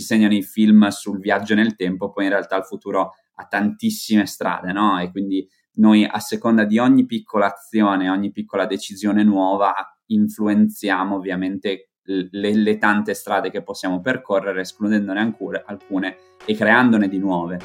ci segnano i film sul viaggio nel tempo, poi in realtà il futuro ha tantissime strade, no? E quindi noi a seconda di ogni piccola azione, ogni piccola decisione nuova, influenziamo ovviamente le, le tante strade che possiamo percorrere, escludendone ancora alcune e creandone di nuove.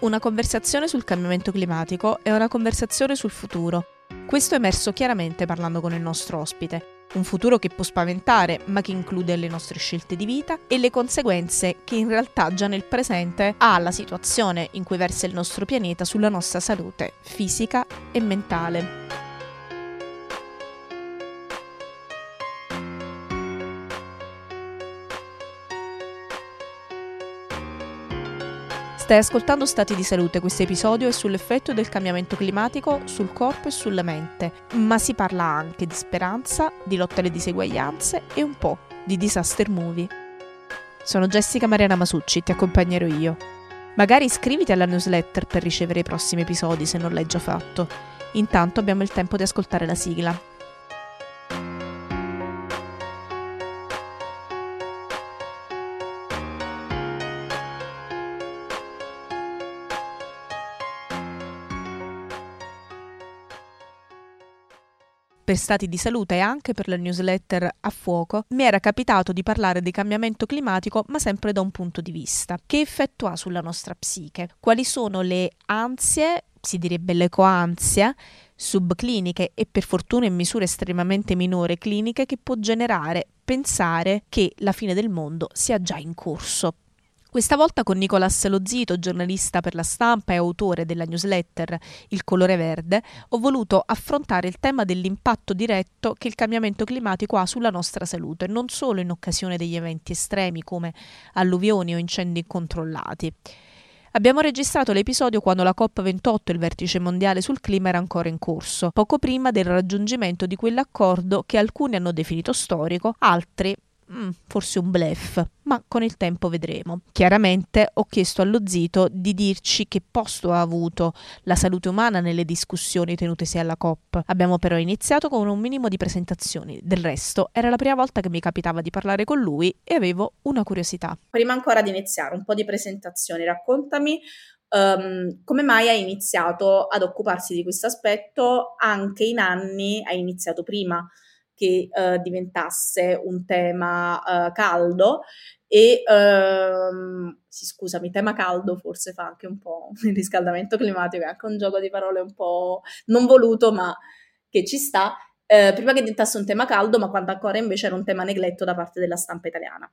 Una conversazione sul cambiamento climatico è una conversazione sul futuro. Questo è emerso chiaramente parlando con il nostro ospite. Un futuro che può spaventare, ma che include le nostre scelte di vita e le conseguenze che in realtà già nel presente ha la situazione in cui versa il nostro pianeta sulla nostra salute fisica e mentale. Stai ascoltando Stati di Salute, questo episodio è sull'effetto del cambiamento climatico sul corpo e sulla mente, ma si parla anche di speranza, di lotta alle diseguaglianze e un po' di disaster movie. Sono Jessica Mariana Masucci, ti accompagnerò io. Magari iscriviti alla newsletter per ricevere i prossimi episodi se non l'hai già fatto. Intanto abbiamo il tempo di ascoltare la sigla. Per stati di salute e anche per la newsletter A Fuoco, mi era capitato di parlare di cambiamento climatico, ma sempre da un punto di vista. Che effetto ha sulla nostra psiche? Quali sono le ansie, si direbbe l'ecoansia, subcliniche e per fortuna in misura estremamente minore cliniche che può generare pensare che la fine del mondo sia già in corso. Questa volta con Nicolas Lozito, giornalista per la stampa e autore della newsletter Il colore verde, ho voluto affrontare il tema dell'impatto diretto che il cambiamento climatico ha sulla nostra salute, non solo in occasione degli eventi estremi come alluvioni o incendi incontrollati. Abbiamo registrato l'episodio quando la COP28, il vertice mondiale sul clima, era ancora in corso, poco prima del raggiungimento di quell'accordo che alcuni hanno definito storico, altri mm, forse un blef, ma con il tempo vedremo. Chiaramente ho chiesto allo zito di dirci che posto ha avuto la salute umana nelle discussioni tenutesi alla COP. Abbiamo però iniziato con un minimo di presentazioni, del resto era la prima volta che mi capitava di parlare con lui e avevo una curiosità. Prima ancora di iniziare, un po' di presentazioni, raccontami Um, come mai hai iniziato ad occuparsi di questo aspetto anche in anni, hai iniziato prima che uh, diventasse un tema uh, caldo e uh, sì, scusami, tema caldo forse fa anche un po' il riscaldamento climatico, è anche un gioco di parole un po' non voluto, ma che ci sta. Eh, prima che diventasse un tema caldo, ma quando ancora invece era un tema negletto da parte della stampa italiana.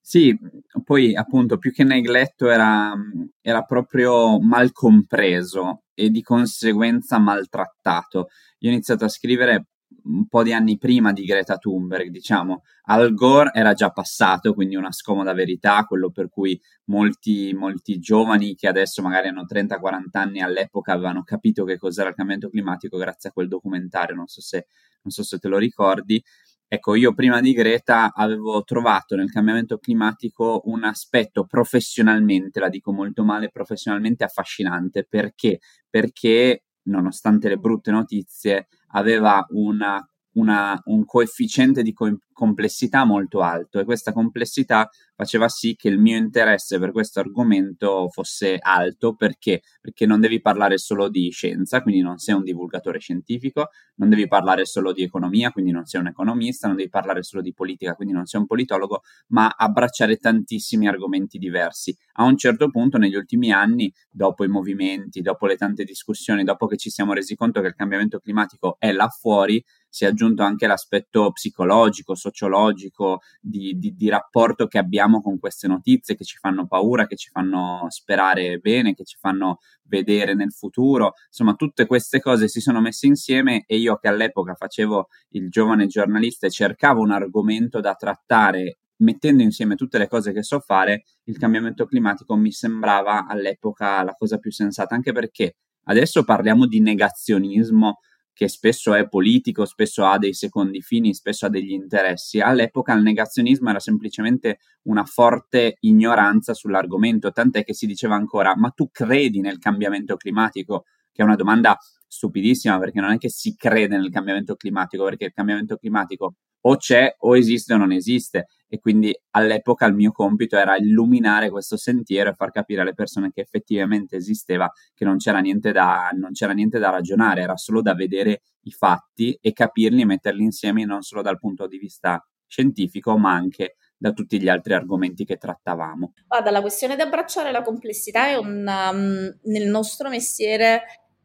Sì, poi appunto più che negletto era, era proprio mal compreso e di conseguenza maltrattato. Io ho iniziato a scrivere un po' di anni prima di Greta Thunberg, diciamo. Al Gore era già passato, quindi una scomoda verità, quello per cui molti, molti giovani che adesso magari hanno 30-40 anni all'epoca avevano capito che cos'era il cambiamento climatico grazie a quel documentario, non so se, non so se te lo ricordi. Ecco, io prima di Greta avevo trovato nel cambiamento climatico un aspetto professionalmente, la dico molto male, professionalmente affascinante. Perché? Perché nonostante le brutte notizie, aveva una, una, un coefficiente di co- complessità molto alto e questa complessità faceva sì che il mio interesse per questo argomento fosse alto perché? Perché non devi parlare solo di scienza, quindi non sei un divulgatore scientifico, non devi parlare solo di economia, quindi non sei un economista, non devi parlare solo di politica, quindi non sei un politologo, ma abbracciare tantissimi argomenti diversi. A un certo punto negli ultimi anni, dopo i movimenti, dopo le tante discussioni, dopo che ci siamo resi conto che il cambiamento climatico è là fuori, si è aggiunto anche l'aspetto psicologico, sociologico, di, di, di, rapporto che abbiamo con queste notizie che ci fanno paura, che ci fanno sperare bene, che ci fanno vedere nel futuro. Insomma, tutte queste cose si sono messe insieme e io che all'epoca facevo il giovane giornalista e cercavo un argomento da trattare mettendo insieme tutte le cose che so fare, il cambiamento climatico mi sembrava all'epoca la cosa più sensata, anche perché adesso parliamo di negazionismo che spesso è politico, spesso ha dei secondi fini, spesso ha degli interessi. All'epoca il negazionismo era semplicemente una forte ignoranza sull'argomento, tant'è che si diceva ancora: ma tu credi nel cambiamento climatico? Che è una domanda stupidissima perché non è che si crede nel cambiamento climatico, perché il cambiamento climatico o c'è o esiste o non esiste e quindi all'epoca il mio compito era illuminare questo sentiero e far capire alle persone che effettivamente esisteva, che non c'era niente da, c'era niente da ragionare, era solo da vedere i fatti e capirli e metterli insieme non solo dal punto di vista scientifico, ma anche da tutti gli altri argomenti che trattavamo. Guarda, la questione di abbracciare la complessità è un, um, nel nostro mestiere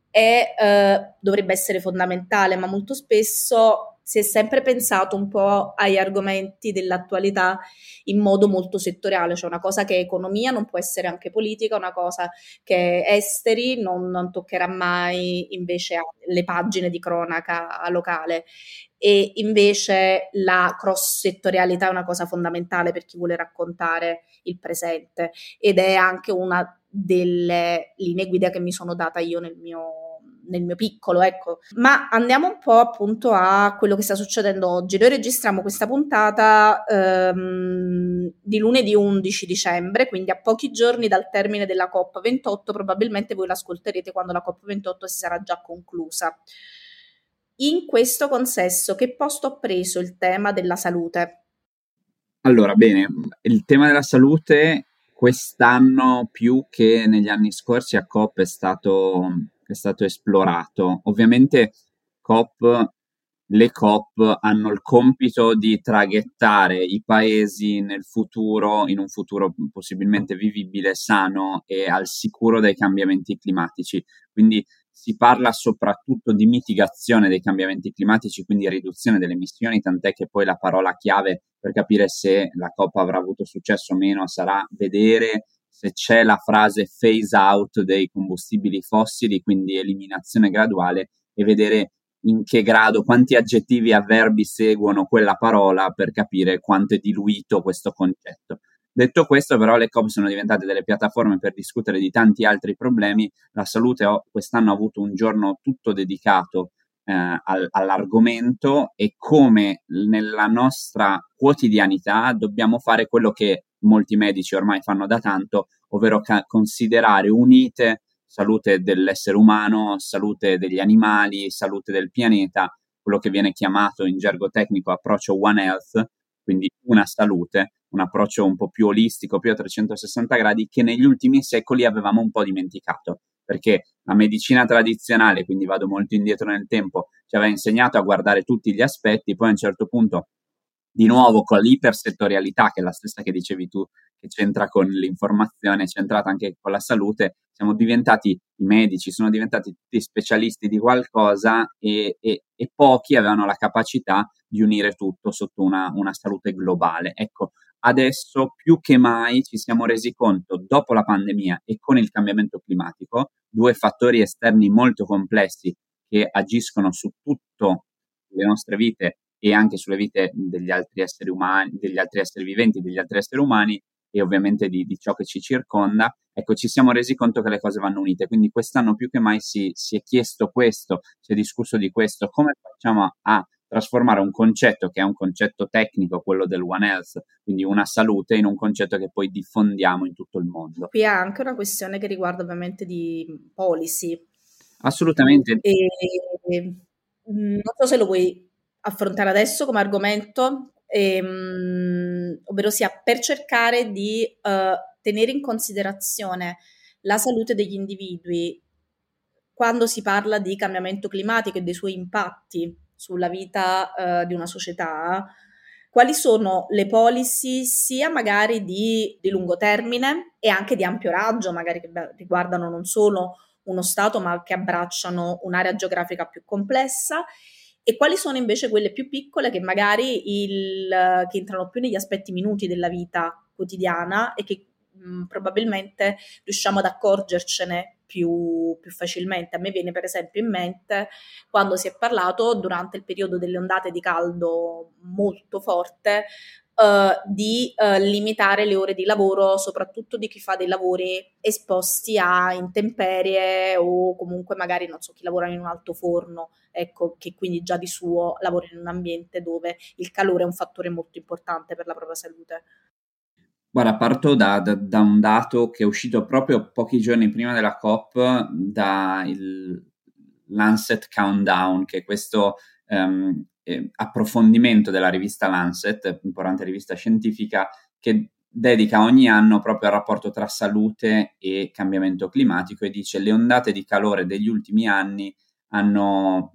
è, uh, dovrebbe essere fondamentale, ma molto spesso si è sempre pensato un po' agli argomenti dell'attualità in modo molto settoriale, cioè una cosa che è economia non può essere anche politica, una cosa che è esteri non, non toccherà mai invece le pagine di cronaca locale. E invece la cross settorialità è una cosa fondamentale per chi vuole raccontare il presente ed è anche una delle linee guida che mi sono data io nel mio nel mio piccolo, ecco. Ma andiamo un po' appunto a quello che sta succedendo oggi. Noi registriamo questa puntata ehm, di lunedì 11 dicembre, quindi a pochi giorni dal termine della COP28, probabilmente voi l'ascolterete quando la COP28 si sarà già conclusa. In questo consesso, che posto ha preso il tema della salute? Allora, bene, il tema della salute quest'anno più che negli anni scorsi a COP è stato è stato esplorato. Ovviamente COP, le COP hanno il compito di traghettare i paesi nel futuro, in un futuro possibilmente vivibile, sano e al sicuro dai cambiamenti climatici. Quindi si parla soprattutto di mitigazione dei cambiamenti climatici, quindi riduzione delle emissioni, tant'è che poi la parola chiave per capire se la COP avrà avuto successo o meno sarà vedere se c'è la frase phase out dei combustibili fossili, quindi eliminazione graduale, e vedere in che grado, quanti aggettivi e avverbi seguono quella parola per capire quanto è diluito questo concetto. Detto questo, però, le COP sono diventate delle piattaforme per discutere di tanti altri problemi. La salute quest'anno ha avuto un giorno tutto dedicato eh, al, all'argomento e come nella nostra quotidianità dobbiamo fare quello che molti medici ormai fanno da tanto, ovvero ca- considerare unite salute dell'essere umano, salute degli animali, salute del pianeta, quello che viene chiamato in gergo tecnico approccio One Health, quindi una salute, un approccio un po' più olistico, più a 360 gradi, che negli ultimi secoli avevamo un po' dimenticato, perché la medicina tradizionale, quindi vado molto indietro nel tempo, ci aveva insegnato a guardare tutti gli aspetti, poi a un certo punto di nuovo con l'ipersettorialità, che è la stessa che dicevi tu, che c'entra con l'informazione, c'entrata anche con la salute, siamo diventati i medici, sono diventati tutti specialisti di qualcosa e, e, e pochi avevano la capacità di unire tutto sotto una, una salute globale. Ecco, adesso più che mai ci siamo resi conto, dopo la pandemia e con il cambiamento climatico, due fattori esterni molto complessi che agiscono su tutto le nostre vite e anche sulle vite degli altri esseri umani, degli altri esseri viventi, degli altri esseri umani e ovviamente di, di, ciò che ci circonda, ecco, ci siamo resi conto che le cose vanno unite. Quindi quest'anno più che mai si, si è chiesto questo, si è discusso di questo, come facciamo a trasformare un concetto che è un concetto tecnico, quello del One Health, quindi una salute, in un concetto che poi diffondiamo in tutto il mondo. Qui è anche una questione che riguarda ovviamente di policy. Assolutamente. E, non so se lo vuoi affrontare adesso come argomento, ehm, ovvero sia per cercare di uh, tenere in considerazione la salute degli individui quando si parla di cambiamento climatico e dei suoi impatti sulla vita uh, di una società, quali sono le policy sia magari di, di, lungo termine e anche di ampio raggio, magari che riguardano non solo uno Stato ma che abbracciano un'area geografica più complessa. E quali sono invece quelle più piccole che magari il, che entrano più negli aspetti minuti della vita quotidiana e che mh, probabilmente riusciamo ad accorgercene più, più, facilmente. A me viene per esempio in mente quando si è parlato durante il periodo delle ondate di caldo molto forte Uh, di uh, limitare le ore di lavoro, soprattutto di chi fa dei lavori esposti a intemperie o comunque magari non so chi lavora in un alto forno, ecco, che quindi già di suo lavora in un ambiente dove il calore è un fattore molto importante per la propria salute. Guarda, parto da, da, da un dato che è uscito proprio pochi giorni prima della COP, dal Lancet Countdown, che è questo um, eh, approfondimento della rivista Lancet, importante rivista scientifica, che dedica ogni anno proprio al rapporto tra salute e cambiamento climatico e dice le ondate di calore degli ultimi anni hanno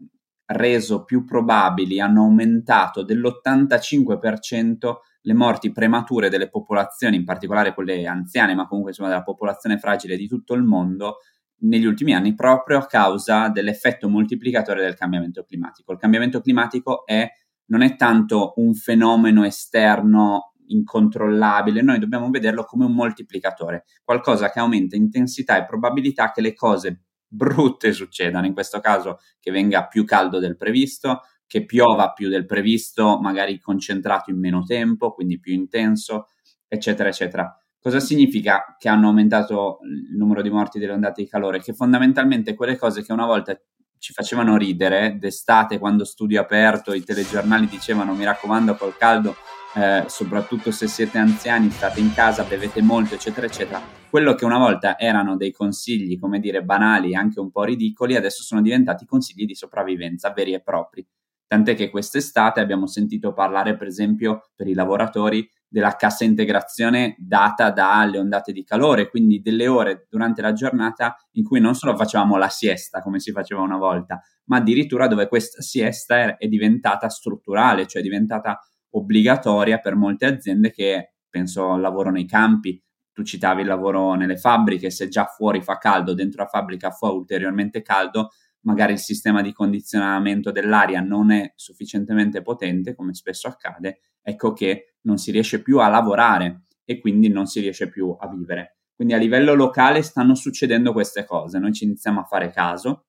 reso più probabili, hanno aumentato dell'85% le morti premature delle popolazioni, in particolare quelle anziane, ma comunque insomma della popolazione fragile di tutto il mondo, negli ultimi anni proprio a causa dell'effetto moltiplicatore del cambiamento climatico. Il cambiamento climatico è, non è tanto un fenomeno esterno incontrollabile, noi dobbiamo vederlo come un moltiplicatore, qualcosa che aumenta intensità e probabilità che le cose brutte succedano, in questo caso che venga più caldo del previsto, che piova più del previsto, magari concentrato in meno tempo, quindi più intenso, eccetera, eccetera. Cosa significa che hanno aumentato il numero di morti delle ondate di calore? Che fondamentalmente quelle cose che una volta ci facevano ridere, d'estate quando studio aperto i telegiornali dicevano mi raccomando col caldo, eh, soprattutto se siete anziani, state in casa, bevete molto, eccetera, eccetera. Quello che una volta erano dei consigli, come dire, banali, anche un po' ridicoli, adesso sono diventati consigli di sopravvivenza veri e propri. Tant'è che quest'estate abbiamo sentito parlare, per esempio, per i lavoratori della cassa integrazione data dalle ondate di calore, quindi delle ore durante la giornata in cui non solo facevamo la siesta come si faceva una volta, ma addirittura dove questa siesta è diventata strutturale, cioè è diventata obbligatoria per molte aziende che penso al lavoro nei campi, tu citavi il lavoro nelle fabbriche, se già fuori fa caldo, dentro la fabbrica fa ulteriormente caldo, magari il sistema di condizionamento dell'aria non è sufficientemente potente, come spesso accade, ecco che non si riesce più a lavorare e quindi non si riesce più a vivere. Quindi a livello locale stanno succedendo queste cose, noi ci iniziamo a fare caso,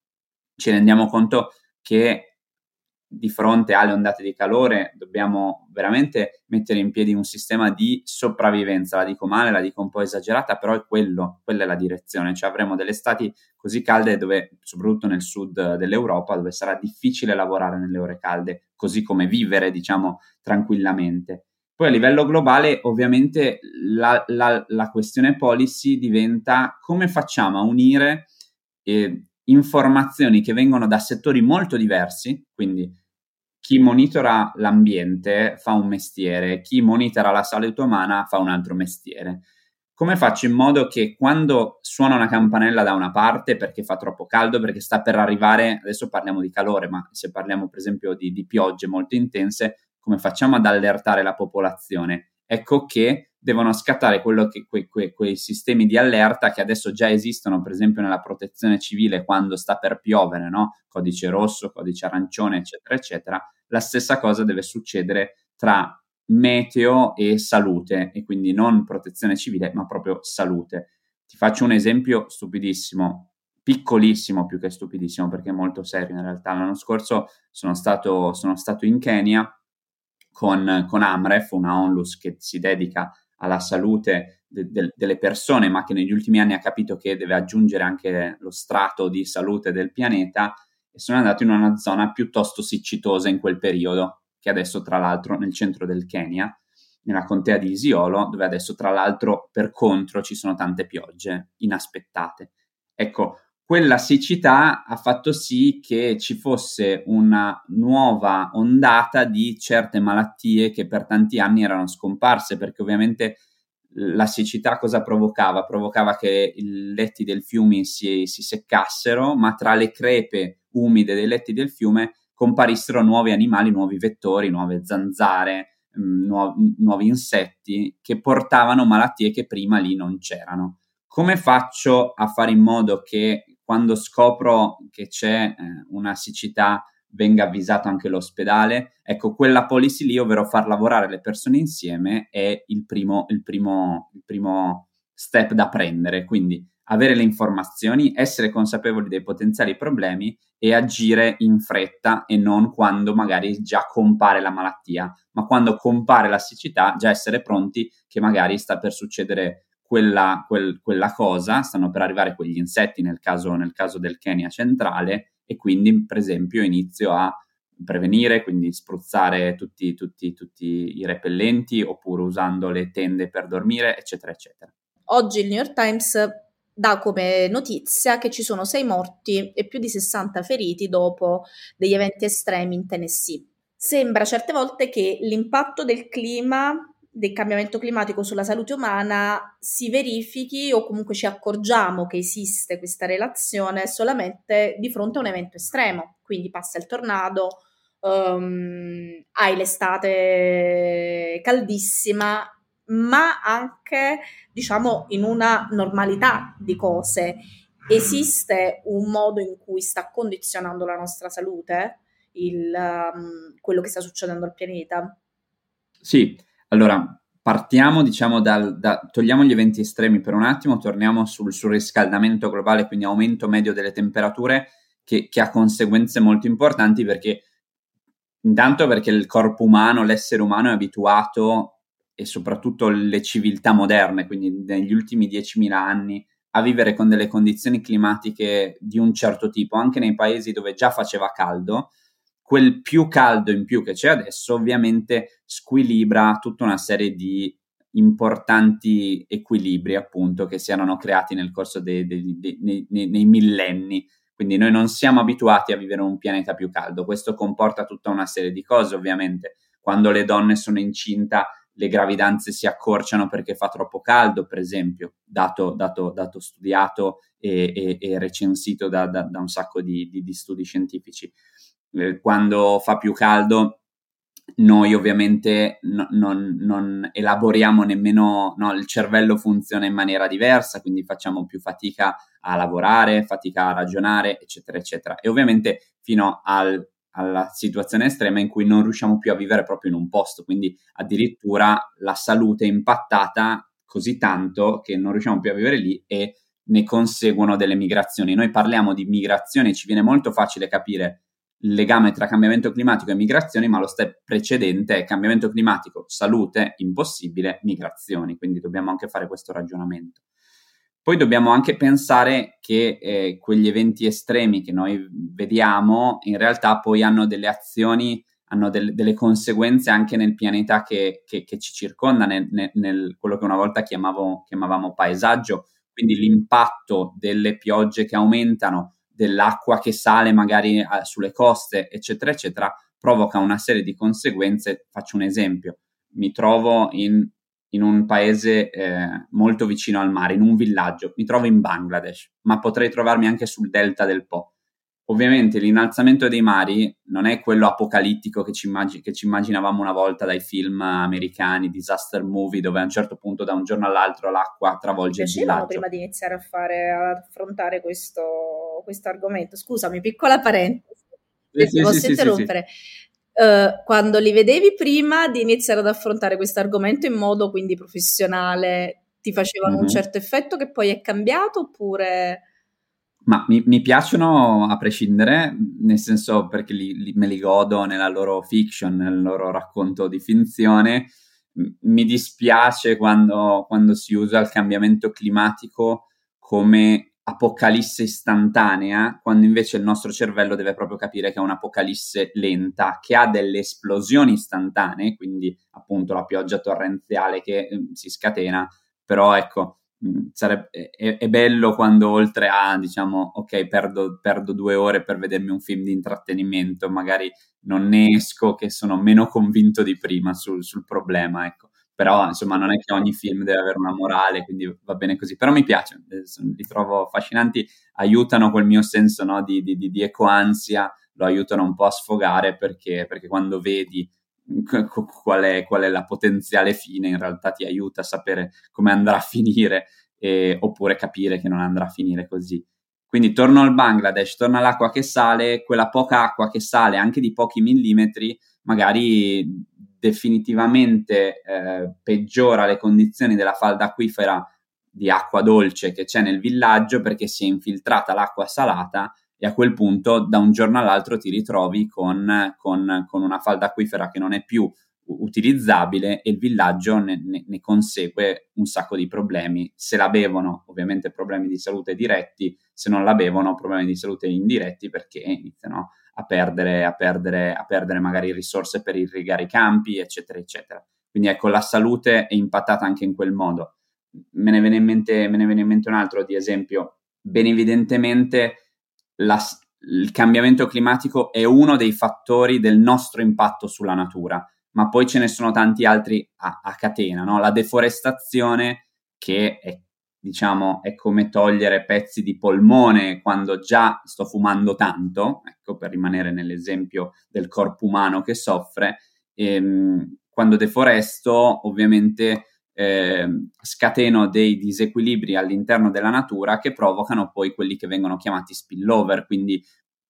ci rendiamo conto che di fronte alle ondate di calore dobbiamo veramente mettere in piedi un sistema di sopravvivenza. La dico male, la dico un po' esagerata, però è quello, quella è la direzione. Cioè avremo delle estati così calde dove, soprattutto nel sud dell'Europa, dove sarà difficile lavorare nelle ore calde, così come vivere, diciamo, tranquillamente. Poi a livello globale, ovviamente, la, la, la questione policy diventa come facciamo a unire eh, informazioni che vengono da settori molto diversi, quindi chi monitora l'ambiente fa un mestiere, chi monitora la salute umana fa un altro mestiere. Come faccio in modo che quando suona una campanella da una parte perché fa troppo caldo, perché sta per arrivare, adesso parliamo di calore, ma se parliamo per esempio di, di piogge molto intense, come facciamo ad allertare la popolazione? Ecco che devono scattare che, que, que, quei sistemi di allerta che adesso già esistono, per esempio nella protezione civile quando sta per piovere, no? codice rosso, codice arancione, eccetera, eccetera. La stessa cosa deve succedere tra meteo e salute, e quindi non protezione civile, ma proprio salute. Ti faccio un esempio stupidissimo, piccolissimo più che stupidissimo, perché è molto serio in realtà. L'anno scorso sono stato, sono stato in Kenya con, con Amref, una onlus che si dedica alla salute de, de, delle persone, ma che negli ultimi anni ha capito che deve aggiungere anche lo strato di salute del pianeta, e sono andato in una zona piuttosto siccitosa in quel periodo, che adesso tra l'altro nel centro del Kenya, nella contea di Isiolo, dove adesso tra l'altro per contro ci sono tante piogge inaspettate. Ecco, quella siccità ha fatto sì che ci fosse una nuova ondata di certe malattie che per tanti anni erano scomparse, perché ovviamente la siccità cosa provocava? Provocava che i letti del fiume si, si seccassero, ma tra le crepe umide dei letti del fiume comparissero nuovi animali, nuovi vettori, nuove zanzare, mm, nuovi, nuovi insetti che portavano malattie che prima lì non c'erano. Come faccio a fare in modo che quando scopro che c'è eh, una siccità venga avvisato anche l'ospedale. Ecco, quella policy lì, ovvero far lavorare le persone insieme, è il primo, il primo, il primo step da prendere. Quindi avere le informazioni, essere consapevoli dei potenziali problemi e agire in fretta e non quando magari già compare la malattia, ma quando compare la siccità già essere pronti che magari sta per succedere quella, quel, quella cosa, stanno per arrivare quegli insetti nel caso, nel caso del Kenya centrale e quindi per esempio inizio a prevenire, quindi spruzzare tutti, tutti, tutti i repellenti oppure usando le tende per dormire, eccetera, eccetera. Oggi il New York Times dà come notizia che ci sono sei morti e più di 60 feriti dopo degli eventi estremi in Tennessee. sembra certe volte che l'impatto del clima, del cambiamento climatico sulla salute umana si verifichi o comunque ci accorgiamo che esiste questa relazione solamente di fronte a un evento estremo. Quindi passa il tornado, um, hai l'estate caldissima, ma anche diciamo in una normalità di cose. Esiste un modo in cui sta condizionando la nostra salute? il, um, quello che sta succedendo al pianeta? Sì, allora partiamo, diciamo, dal, da, togliamo gli eventi estremi per un attimo, torniamo sul surriscaldamento globale, quindi aumento medio delle temperature, che, che ha conseguenze molto importanti perché intanto perché il corpo umano, l'essere umano è abituato e soprattutto le civiltà moderne, quindi negli ultimi 10.000 anni, a vivere con delle condizioni climatiche di un certo tipo, anche nei paesi dove già faceva caldo, quel più caldo in più che c'è adesso ovviamente squilibra tutta una serie di importanti equilibri appunto che si erano creati nel corso dei, dei, dei, nei, nei millenni. Quindi noi non siamo abituati a vivere un pianeta più caldo. Questo comporta tutta una serie di cose, ovviamente. Quando le donne sono incinta, le gravidanze si accorciano perché fa troppo caldo, per esempio, dato, dato, dato studiato e, e, e recensito da, da, da, un sacco di, di, di studi scientifici eh, quando fa più caldo noi ovviamente no, non, non, elaboriamo nemmeno, no, il cervello funziona in maniera diversa, quindi facciamo più fatica a lavorare, fatica a ragionare, eccetera, eccetera. E ovviamente fino al, alla situazione estrema in cui non riusciamo più a vivere proprio in un posto, quindi addirittura la salute è impattata così tanto che non riusciamo più a vivere lì e ne conseguono delle migrazioni. Noi parliamo di migrazione, ci viene molto facile capire legame tra cambiamento climatico e migrazioni, ma lo step precedente è cambiamento climatico, salute, impossibile, migrazioni. Quindi dobbiamo anche fare questo ragionamento. Poi dobbiamo anche pensare che eh, quegli eventi estremi che noi vediamo in realtà poi hanno delle azioni, hanno del, delle conseguenze anche nel pianeta che, che, che ci circonda, nel, nel, nel, quello che una volta chiamavo, chiamavamo paesaggio, quindi l'impatto delle piogge che aumentano dell'acqua che sale magari eh, sulle coste, eccetera, eccetera, provoca una serie di conseguenze. Faccio un esempio, mi trovo in, in un paese eh, molto vicino al mare, in un villaggio, mi trovo in Bangladesh, ma potrei trovarmi anche sul delta del Po. Ovviamente l'innalzamento dei mari non è quello apocalittico che ci, immag- che ci, immaginavamo una volta dai film americani, disaster movie, dove a un certo punto da un giorno all'altro l'acqua travolge il villaggio. prima di iniziare a fare, ad affrontare questo, questo argomento. Scusami, piccola parentesi, sì, sì, posso sì, interrompere. Uh, quando li vedevi prima di iniziare ad affrontare questo argomento in modo quindi professionale, ti facevano mm-hmm. un certo effetto che poi è cambiato oppure... Ma mi, mi, piacciono a prescindere, nel senso perché li, li, me li godo nella loro fiction, nel loro racconto di finzione. Mi dispiace quando, quando si usa il cambiamento climatico come apocalisse istantanea, quando invece il nostro cervello deve proprio capire che è un'apocalisse lenta, che ha delle esplosioni istantanee, quindi appunto la pioggia torrenziale che eh, si scatena, però ecco, Mm, sarebbe, è, è, bello quando oltre a, diciamo, ok, perdo, perdo, due ore per vedermi un film di intrattenimento, magari non ne esco che sono meno convinto di prima sul, sul problema, ecco. Però, insomma, non è che ogni film deve avere una morale, quindi va bene così. Però mi piace, eh, li trovo affascinanti, aiutano quel mio senso no, di, di, di ecoansia, lo aiutano un po' a sfogare perché, perché quando vedi qual è, qual è, la potenziale fine, in realtà ti aiuta a sapere come andrà a finire eh, oppure capire che non andrà a finire così. Quindi torno al Bangladesh, torno all'acqua che sale, quella poca acqua che sale anche di pochi millimetri, magari definitivamente eh, peggiora le condizioni della falda acquifera di acqua dolce che c'è nel villaggio perché si è infiltrata l'acqua salata e a quel punto da un giorno all'altro ti ritrovi con, con, con una falda acquifera che non è più utilizzabile e il villaggio ne, ne, ne, consegue un sacco di problemi. Se la bevono, ovviamente problemi di salute diretti, se non la bevono, problemi di salute indiretti perché iniziano a perdere, a perdere, a perdere magari risorse per irrigare i campi, eccetera, eccetera. Quindi ecco, la salute è impattata anche in quel modo. Me ne viene in mente, me ne viene in mente un altro di esempio. Ben evidentemente la, il cambiamento climatico è uno dei fattori del nostro impatto sulla natura, ma poi ce ne sono tanti altri a, a catena, no? La deforestazione che è diciamo, è come togliere pezzi di polmone quando già sto fumando tanto, ecco, per rimanere nell'esempio del corpo umano che soffre, ehm, quando deforesto ovviamente eh, scateno dei disequilibri all'interno della natura che provocano poi quelli che vengono chiamati spillover, quindi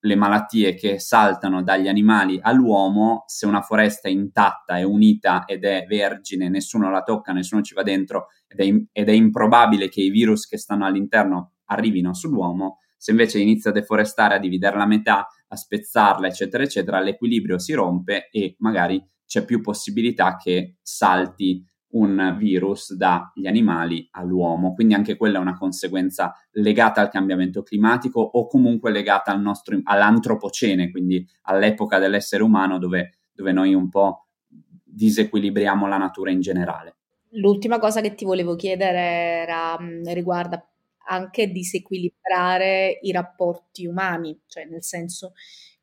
le malattie che saltano dagli animali all'uomo, se una foresta è intatta, è unita ed è vergine, nessuno la tocca, nessuno ci va dentro ed è, ed è improbabile che i virus che stanno all'interno arrivino sull'uomo, se invece inizia a deforestare, a dividerla a metà, a spezzarla, eccetera, eccetera, l'equilibrio si rompe e magari c'è più possibilità che salti un virus dagli animali all'uomo. Quindi anche quella è una conseguenza legata al cambiamento climatico o comunque legata al nostro, all'antropocene, quindi all'epoca dell'essere umano dove, dove noi un po' disequilibriamo la natura in generale. L'ultima cosa che ti volevo chiedere era, riguarda anche disequilibrare i rapporti umani, cioè nel senso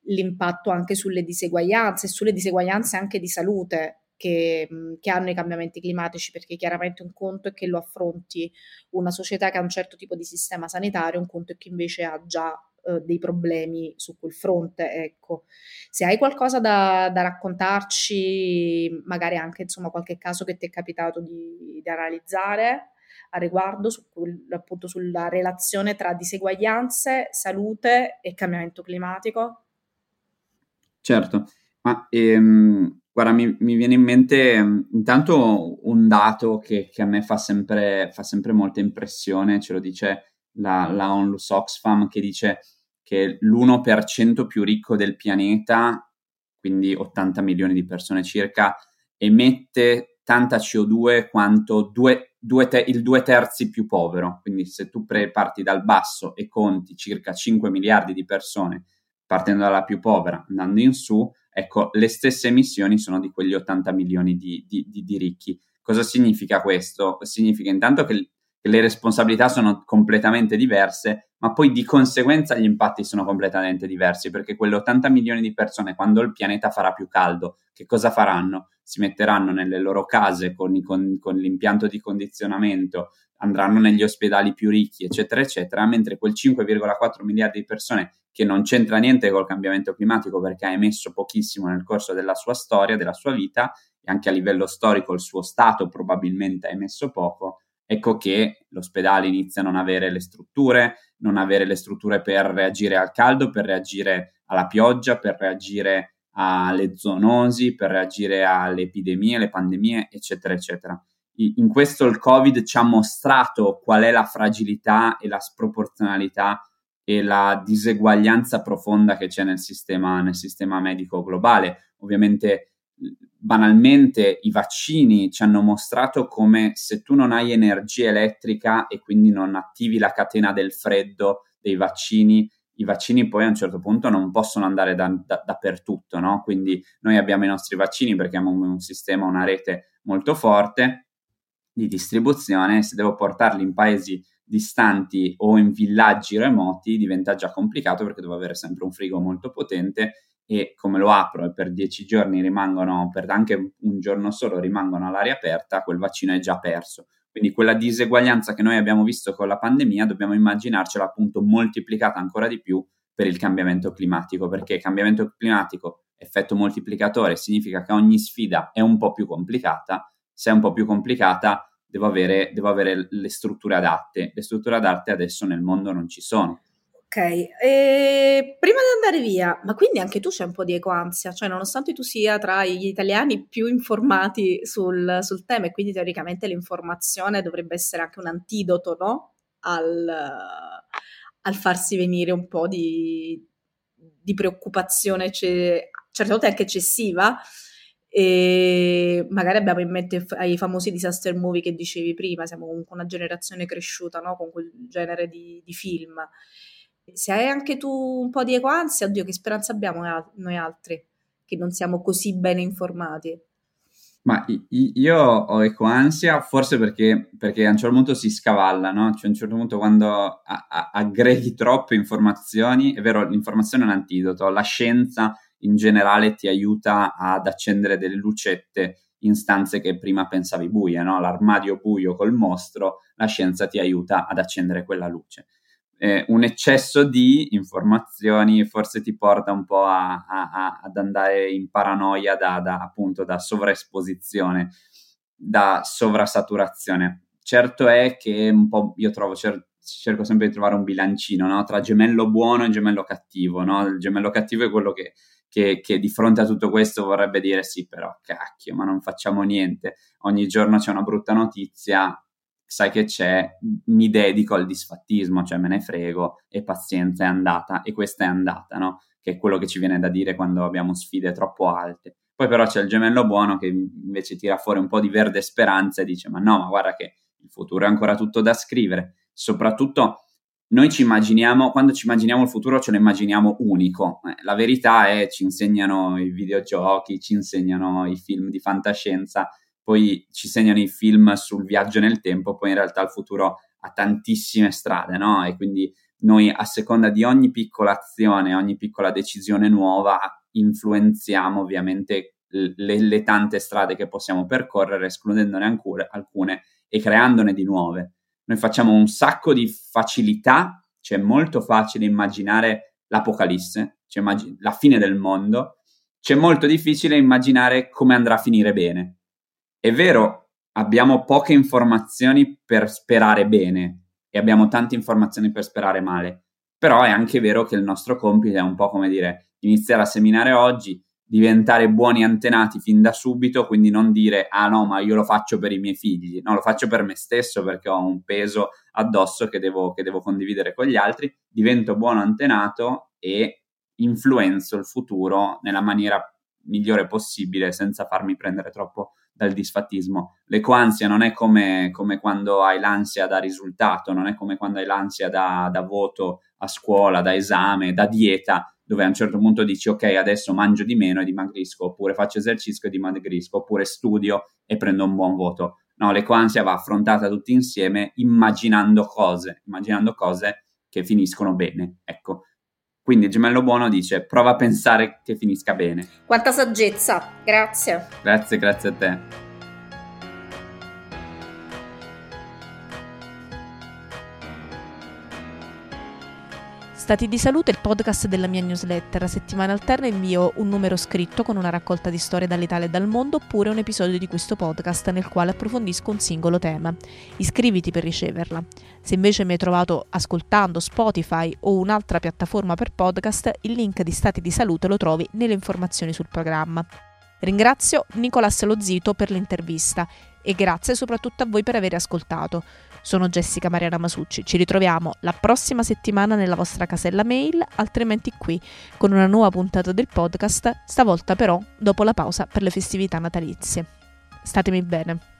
l'impatto anche sulle diseguaglianze, sulle diseguaglianze anche di salute che, che, hanno i cambiamenti climatici, perché chiaramente un conto è che lo affronti una società che ha un certo tipo di sistema sanitario, un conto è che invece ha già eh, dei problemi su quel fronte. Ecco. Se hai qualcosa da, da raccontarci, magari anche insomma, qualche caso che ti è capitato di, di analizzare a riguardo, su, appunto sulla relazione tra diseguaglianze, salute e cambiamento climatico? Certo, ma ehm, Guarda, mi, mi, viene in mente mm, intanto un dato che, che a me fa sempre, fa sempre, molta impressione, ce lo dice la, la Onlus Oxfam, che dice che l'1% più ricco del pianeta, quindi 80 milioni di persone circa, emette tanta CO2 quanto due, due te- il due terzi più povero. Quindi se tu pre- parti dal basso e conti circa 5 miliardi di persone partendo dalla più povera, andando in su, ecco, le stesse emissioni sono di quegli 80 milioni di, di, di, di ricchi. Cosa significa questo? Significa intanto che, le responsabilità sono completamente diverse, ma poi di conseguenza gli impatti sono completamente diversi, perché quelle 80 milioni di persone, quando il pianeta farà più caldo, che cosa faranno? Si metteranno nelle loro case con, con, con l'impianto di condizionamento, andranno negli ospedali più ricchi, eccetera, eccetera, mentre quel 5,4 miliardi di persone che non c'entra niente col cambiamento climatico perché ha emesso pochissimo nel corso della sua storia, della sua vita, e anche a livello storico il suo stato probabilmente ha emesso poco, ecco che l'ospedale inizia a non avere le strutture, non avere le strutture per reagire al caldo, per reagire alla pioggia, per reagire alle zoonosi, per reagire alle epidemie, alle pandemie, eccetera, eccetera in questo il Covid ci ha mostrato qual è la fragilità e la sproporzionalità e la diseguaglianza profonda che c'è nel sistema, nel sistema medico globale. Ovviamente, banalmente, i vaccini ci hanno mostrato come se tu non hai energia elettrica e quindi non attivi la catena del freddo dei vaccini, i vaccini poi a un certo punto non possono andare da, da, dappertutto, no? Quindi noi abbiamo i nostri vaccini perché abbiamo un sistema, una rete molto forte, di distribuzione, se devo portarli in paesi distanti o in villaggi remoti diventa già complicato perché devo avere sempre un frigo molto potente e come lo apro e per dieci giorni rimangono, per anche un giorno solo rimangono all'aria aperta, quel vaccino è già perso. Quindi quella diseguaglianza che noi abbiamo visto con la pandemia dobbiamo immaginarcela appunto moltiplicata ancora di più per il cambiamento climatico, perché cambiamento climatico, effetto moltiplicatore, significa che ogni sfida è un po' più complicata. Se è un po' più complicata, devo avere, devo avere le strutture adatte. Le strutture adatte adesso nel mondo non ci sono. Ok, e prima di andare via, ma quindi anche tu c'è un po' di ecoansia, cioè nonostante tu sia tra gli italiani più informati sul, sul tema e quindi teoricamente l'informazione dovrebbe essere anche un antidoto, no? Al, al farsi venire un po' di, di preoccupazione, certe volte anche eccessiva, e magari abbiamo in mente i famosi disaster movie che dicevi prima, siamo comunque una generazione cresciuta no? con quel genere di, di, film. Se hai anche tu un po' di ecoansia, oddio che speranza abbiamo noi altri, che non siamo così bene informati. Ma io ho ecoansia forse perché, perché, a un certo punto si scavalla, no? Cioè a un certo punto quando a- a- aggreghi troppe informazioni, è vero, l'informazione è un antidoto, la scienza in generale ti aiuta ad accendere delle lucette in stanze che prima pensavi buie, no? L'armadio buio col mostro, la scienza ti aiuta ad accendere quella luce eh, un eccesso di informazioni forse ti porta un po' a, a, a, ad andare in paranoia da, da, appunto da sovraesposizione, da sovrasaturazione. Certo è che un po' io trovo, cer- cerco sempre di trovare un bilancino no? tra gemello buono e gemello cattivo. No? Il gemello cattivo è quello che, che, che, di fronte a tutto questo vorrebbe dire sì, però cacchio, ma non facciamo niente. Ogni giorno c'è una brutta notizia, sai che c'è, mi dedico al disfattismo, cioè me ne frego e pazienza è andata e questa è andata, no? Che è quello che ci viene da dire quando abbiamo sfide troppo alte. Poi però c'è il gemello buono che invece tira fuori un po' di verde speranza e dice ma no, ma guarda che il futuro è ancora tutto da scrivere. Soprattutto noi ci immaginiamo, quando ci immaginiamo il futuro ce lo immaginiamo unico. Eh, la verità è ci insegnano i videogiochi, ci insegnano i film di fantascienza poi ci segnano i film sul viaggio nel tempo, poi in realtà il futuro ha tantissime strade, no? E quindi noi a seconda di ogni piccola azione, ogni piccola decisione nuova, influenziamo ovviamente le, le tante strade che possiamo percorrere, escludendone alcune e creandone di nuove. Noi facciamo un sacco di facilità, cioè è molto facile immaginare l'apocalisse, cioè immag- la fine del mondo, c'è molto difficile immaginare come andrà a finire bene. È vero, abbiamo poche informazioni per sperare bene e abbiamo tante informazioni per sperare male, però è anche vero che il nostro compito è un po' come dire iniziare a seminare oggi, diventare buoni antenati fin da subito, quindi non dire ah no, ma io lo faccio per i miei figli, no, lo faccio per me stesso perché ho un peso addosso che devo, che devo condividere con gli altri, divento buono antenato e influenzo il futuro nella maniera migliore possibile senza farmi prendere troppo dal disfattismo. L'ecoansia non è come, come, quando hai l'ansia da risultato, non è come quando hai l'ansia da, da voto a scuola, da esame, da dieta, dove a un certo punto dici ok adesso mangio di meno e dimagrisco, oppure faccio esercizio e dimagrisco, oppure studio e prendo un buon voto. No, l'ecoansia va affrontata tutti insieme immaginando cose, immaginando cose che finiscono bene. Ecco, quindi il gemello buono dice prova a pensare che finisca bene. Quanta saggezza, grazie. Grazie, grazie a te. Stati di salute, il podcast della mia newsletter. A settimana alterna invio un numero scritto con una raccolta di storie dall'Italia e dal mondo oppure un episodio di questo podcast nel quale approfondisco un singolo tema. Iscriviti per riceverla. Se invece mi hai trovato ascoltando Spotify o un'altra piattaforma per podcast, il link di Stati di salute lo trovi nelle informazioni sul programma. Ringrazio Nicolas Lozito per l'intervista e grazie soprattutto a voi per aver ascoltato. Sono Jessica Mariana Masucci, ci ritroviamo la prossima settimana nella vostra casella mail, altrimenti qui con una nuova puntata del podcast, stavolta però dopo la pausa per le festività natalizie. Statemi bene.